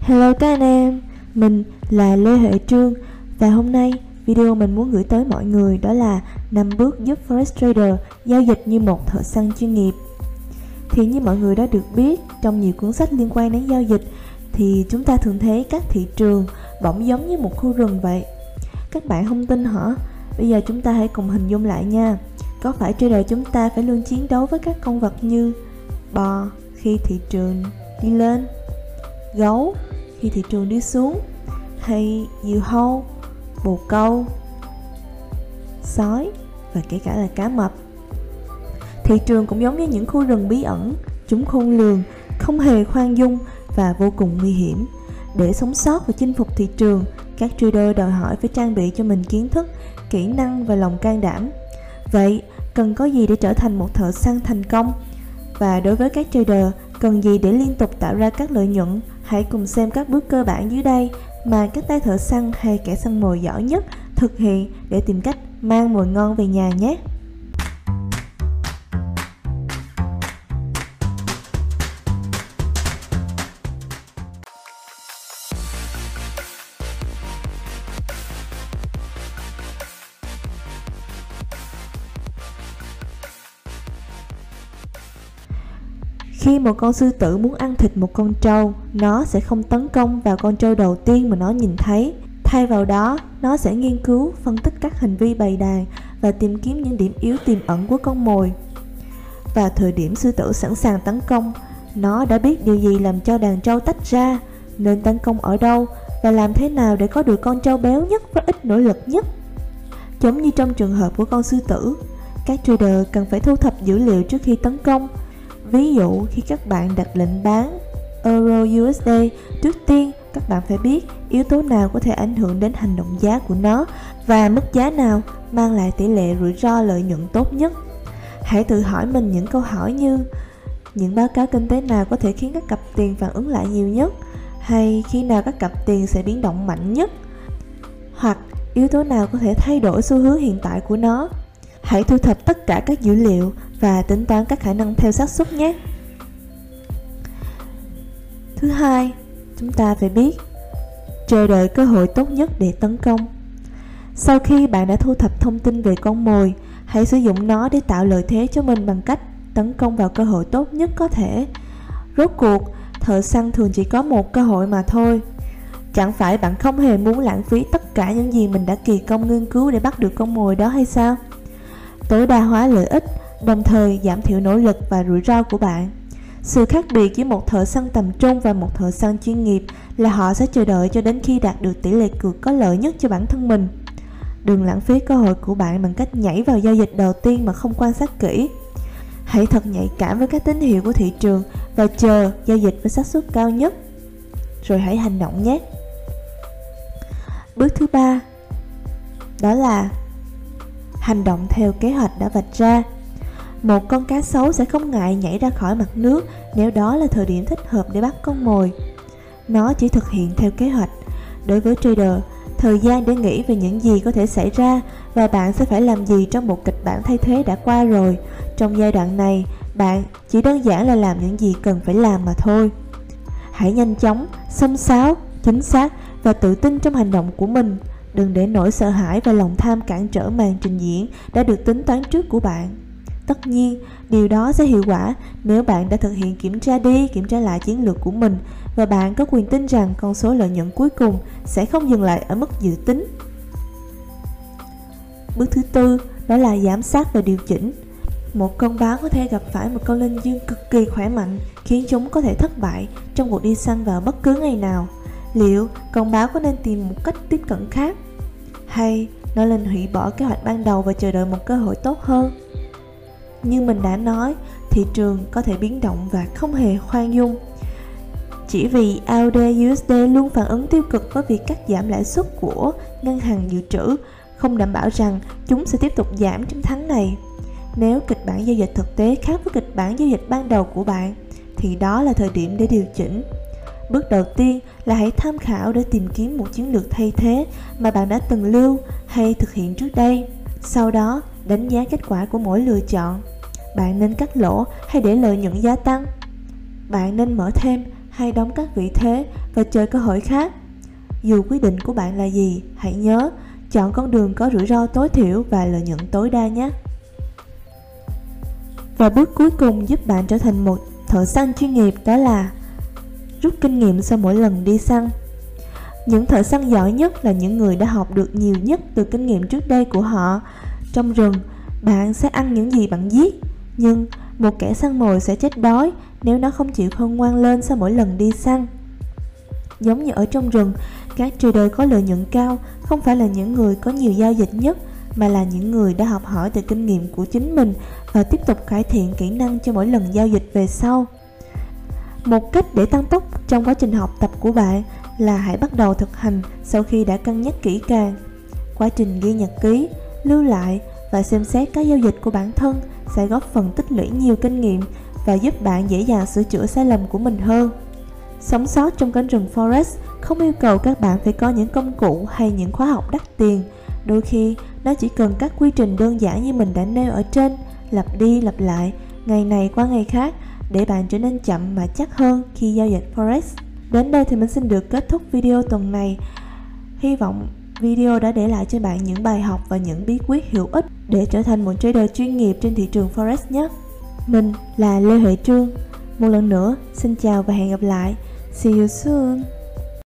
Hello các anh em, mình là Lê Huệ Trương và hôm nay video mình muốn gửi tới mọi người đó là 5 bước giúp Forex Trader giao dịch như một thợ săn chuyên nghiệp. Thì như mọi người đã được biết trong nhiều cuốn sách liên quan đến giao dịch thì chúng ta thường thấy các thị trường bỗng giống như một khu rừng vậy. Các bạn không tin hả? Bây giờ chúng ta hãy cùng hình dung lại nha. Có phải trader chúng ta phải luôn chiến đấu với các con vật như bò khi thị trường đi lên, gấu khi thị trường đi xuống, hay diều hâu, bồ câu, sói và kể cả là cá mập. Thị trường cũng giống như những khu rừng bí ẩn, chúng khôn lường, không hề khoan dung và vô cùng nguy hiểm. Để sống sót và chinh phục thị trường, các trader đòi hỏi phải trang bị cho mình kiến thức, kỹ năng và lòng can đảm. Vậy, cần có gì để trở thành một thợ săn thành công? Và đối với các trader, cần gì để liên tục tạo ra các lợi nhuận? Hãy cùng xem các bước cơ bản dưới đây mà các tay thợ săn hay kẻ săn mồi giỏi nhất thực hiện để tìm cách mang mồi ngon về nhà nhé. Khi một con sư tử muốn ăn thịt một con trâu, nó sẽ không tấn công vào con trâu đầu tiên mà nó nhìn thấy. Thay vào đó, nó sẽ nghiên cứu, phân tích các hành vi bày đàn và tìm kiếm những điểm yếu tiềm ẩn của con mồi. Vào thời điểm sư tử sẵn sàng tấn công, nó đã biết điều gì làm cho đàn trâu tách ra, nên tấn công ở đâu và làm thế nào để có được con trâu béo nhất và ít nỗ lực nhất. Giống như trong trường hợp của con sư tử, các trader cần phải thu thập dữ liệu trước khi tấn công Ví dụ khi các bạn đặt lệnh bán Euro USD, trước tiên các bạn phải biết yếu tố nào có thể ảnh hưởng đến hành động giá của nó và mức giá nào mang lại tỷ lệ rủi ro lợi nhuận tốt nhất. Hãy tự hỏi mình những câu hỏi như những báo cáo kinh tế nào có thể khiến các cặp tiền phản ứng lại nhiều nhất hay khi nào các cặp tiền sẽ biến động mạnh nhất hoặc yếu tố nào có thể thay đổi xu hướng hiện tại của nó. Hãy thu thập tất cả các dữ liệu và tính toán các khả năng theo xác suất nhé. Thứ hai, chúng ta phải biết chờ đợi cơ hội tốt nhất để tấn công. Sau khi bạn đã thu thập thông tin về con mồi, hãy sử dụng nó để tạo lợi thế cho mình bằng cách tấn công vào cơ hội tốt nhất có thể. Rốt cuộc, thợ săn thường chỉ có một cơ hội mà thôi. Chẳng phải bạn không hề muốn lãng phí tất cả những gì mình đã kỳ công nghiên cứu để bắt được con mồi đó hay sao? Tối đa hóa lợi ích, đồng thời giảm thiểu nỗ lực và rủi ro của bạn. Sự khác biệt giữa một thợ săn tầm trung và một thợ săn chuyên nghiệp là họ sẽ chờ đợi cho đến khi đạt được tỷ lệ cược có lợi nhất cho bản thân mình. Đừng lãng phí cơ hội của bạn bằng cách nhảy vào giao dịch đầu tiên mà không quan sát kỹ. Hãy thật nhạy cảm với các tín hiệu của thị trường và chờ giao dịch với xác suất cao nhất. Rồi hãy hành động nhé. Bước thứ ba, đó là hành động theo kế hoạch đã vạch ra một con cá sấu sẽ không ngại nhảy ra khỏi mặt nước nếu đó là thời điểm thích hợp để bắt con mồi. Nó chỉ thực hiện theo kế hoạch. Đối với trader, thời gian để nghĩ về những gì có thể xảy ra và bạn sẽ phải làm gì trong một kịch bản thay thế đã qua rồi. Trong giai đoạn này, bạn chỉ đơn giản là làm những gì cần phải làm mà thôi. Hãy nhanh chóng, xông xáo, chính xác và tự tin trong hành động của mình. Đừng để nỗi sợ hãi và lòng tham cản trở màn trình diễn đã được tính toán trước của bạn. Tất nhiên, điều đó sẽ hiệu quả nếu bạn đã thực hiện kiểm tra đi, kiểm tra lại chiến lược của mình và bạn có quyền tin rằng con số lợi nhuận cuối cùng sẽ không dừng lại ở mức dự tính. Bước thứ tư đó là giám sát và điều chỉnh. Một con báo có thể gặp phải một con linh dương cực kỳ khỏe mạnh khiến chúng có thể thất bại trong cuộc đi săn vào bất cứ ngày nào. Liệu con báo có nên tìm một cách tiếp cận khác? Hay nó lên hủy bỏ kế hoạch ban đầu và chờ đợi một cơ hội tốt hơn? Như mình đã nói, thị trường có thể biến động và không hề khoan dung. Chỉ vì AUD USD luôn phản ứng tiêu cực với việc cắt giảm lãi suất của ngân hàng dự trữ, không đảm bảo rằng chúng sẽ tiếp tục giảm trong tháng này. Nếu kịch bản giao dịch thực tế khác với kịch bản giao dịch ban đầu của bạn, thì đó là thời điểm để điều chỉnh. Bước đầu tiên là hãy tham khảo để tìm kiếm một chiến lược thay thế mà bạn đã từng lưu hay thực hiện trước đây. Sau đó, đánh giá kết quả của mỗi lựa chọn bạn nên cắt lỗ hay để lợi nhuận gia tăng? Bạn nên mở thêm hay đóng các vị thế và chờ cơ hội khác. Dù quyết định của bạn là gì, hãy nhớ chọn con đường có rủi ro tối thiểu và lợi nhuận tối đa nhé. Và bước cuối cùng giúp bạn trở thành một thợ săn chuyên nghiệp đó là rút kinh nghiệm sau mỗi lần đi săn. Những thợ săn giỏi nhất là những người đã học được nhiều nhất từ kinh nghiệm trước đây của họ. Trong rừng, bạn sẽ ăn những gì bạn giết, nhưng một kẻ săn mồi sẽ chết đói nếu nó không chịu khôn ngoan lên sau mỗi lần đi săn. Giống như ở trong rừng, các trader có lợi nhuận cao không phải là những người có nhiều giao dịch nhất mà là những người đã học hỏi từ kinh nghiệm của chính mình và tiếp tục cải thiện kỹ năng cho mỗi lần giao dịch về sau. Một cách để tăng tốc trong quá trình học tập của bạn là hãy bắt đầu thực hành sau khi đã cân nhắc kỹ càng. Quá trình ghi nhật ký, lưu lại và xem xét các giao dịch của bản thân sẽ góp phần tích lũy nhiều kinh nghiệm và giúp bạn dễ dàng sửa chữa sai lầm của mình hơn. Sống sót trong cánh rừng Forest không yêu cầu các bạn phải có những công cụ hay những khóa học đắt tiền. Đôi khi, nó chỉ cần các quy trình đơn giản như mình đã nêu ở trên, lặp đi lặp lại, ngày này qua ngày khác để bạn trở nên chậm mà chắc hơn khi giao dịch Forex. Đến đây thì mình xin được kết thúc video tuần này. Hy vọng video đã để lại cho bạn những bài học và những bí quyết hữu ích để trở thành một trader chuyên nghiệp trên thị trường Forex nhé. Mình là Lê Huệ Trương. Một lần nữa, xin chào và hẹn gặp lại. See you soon.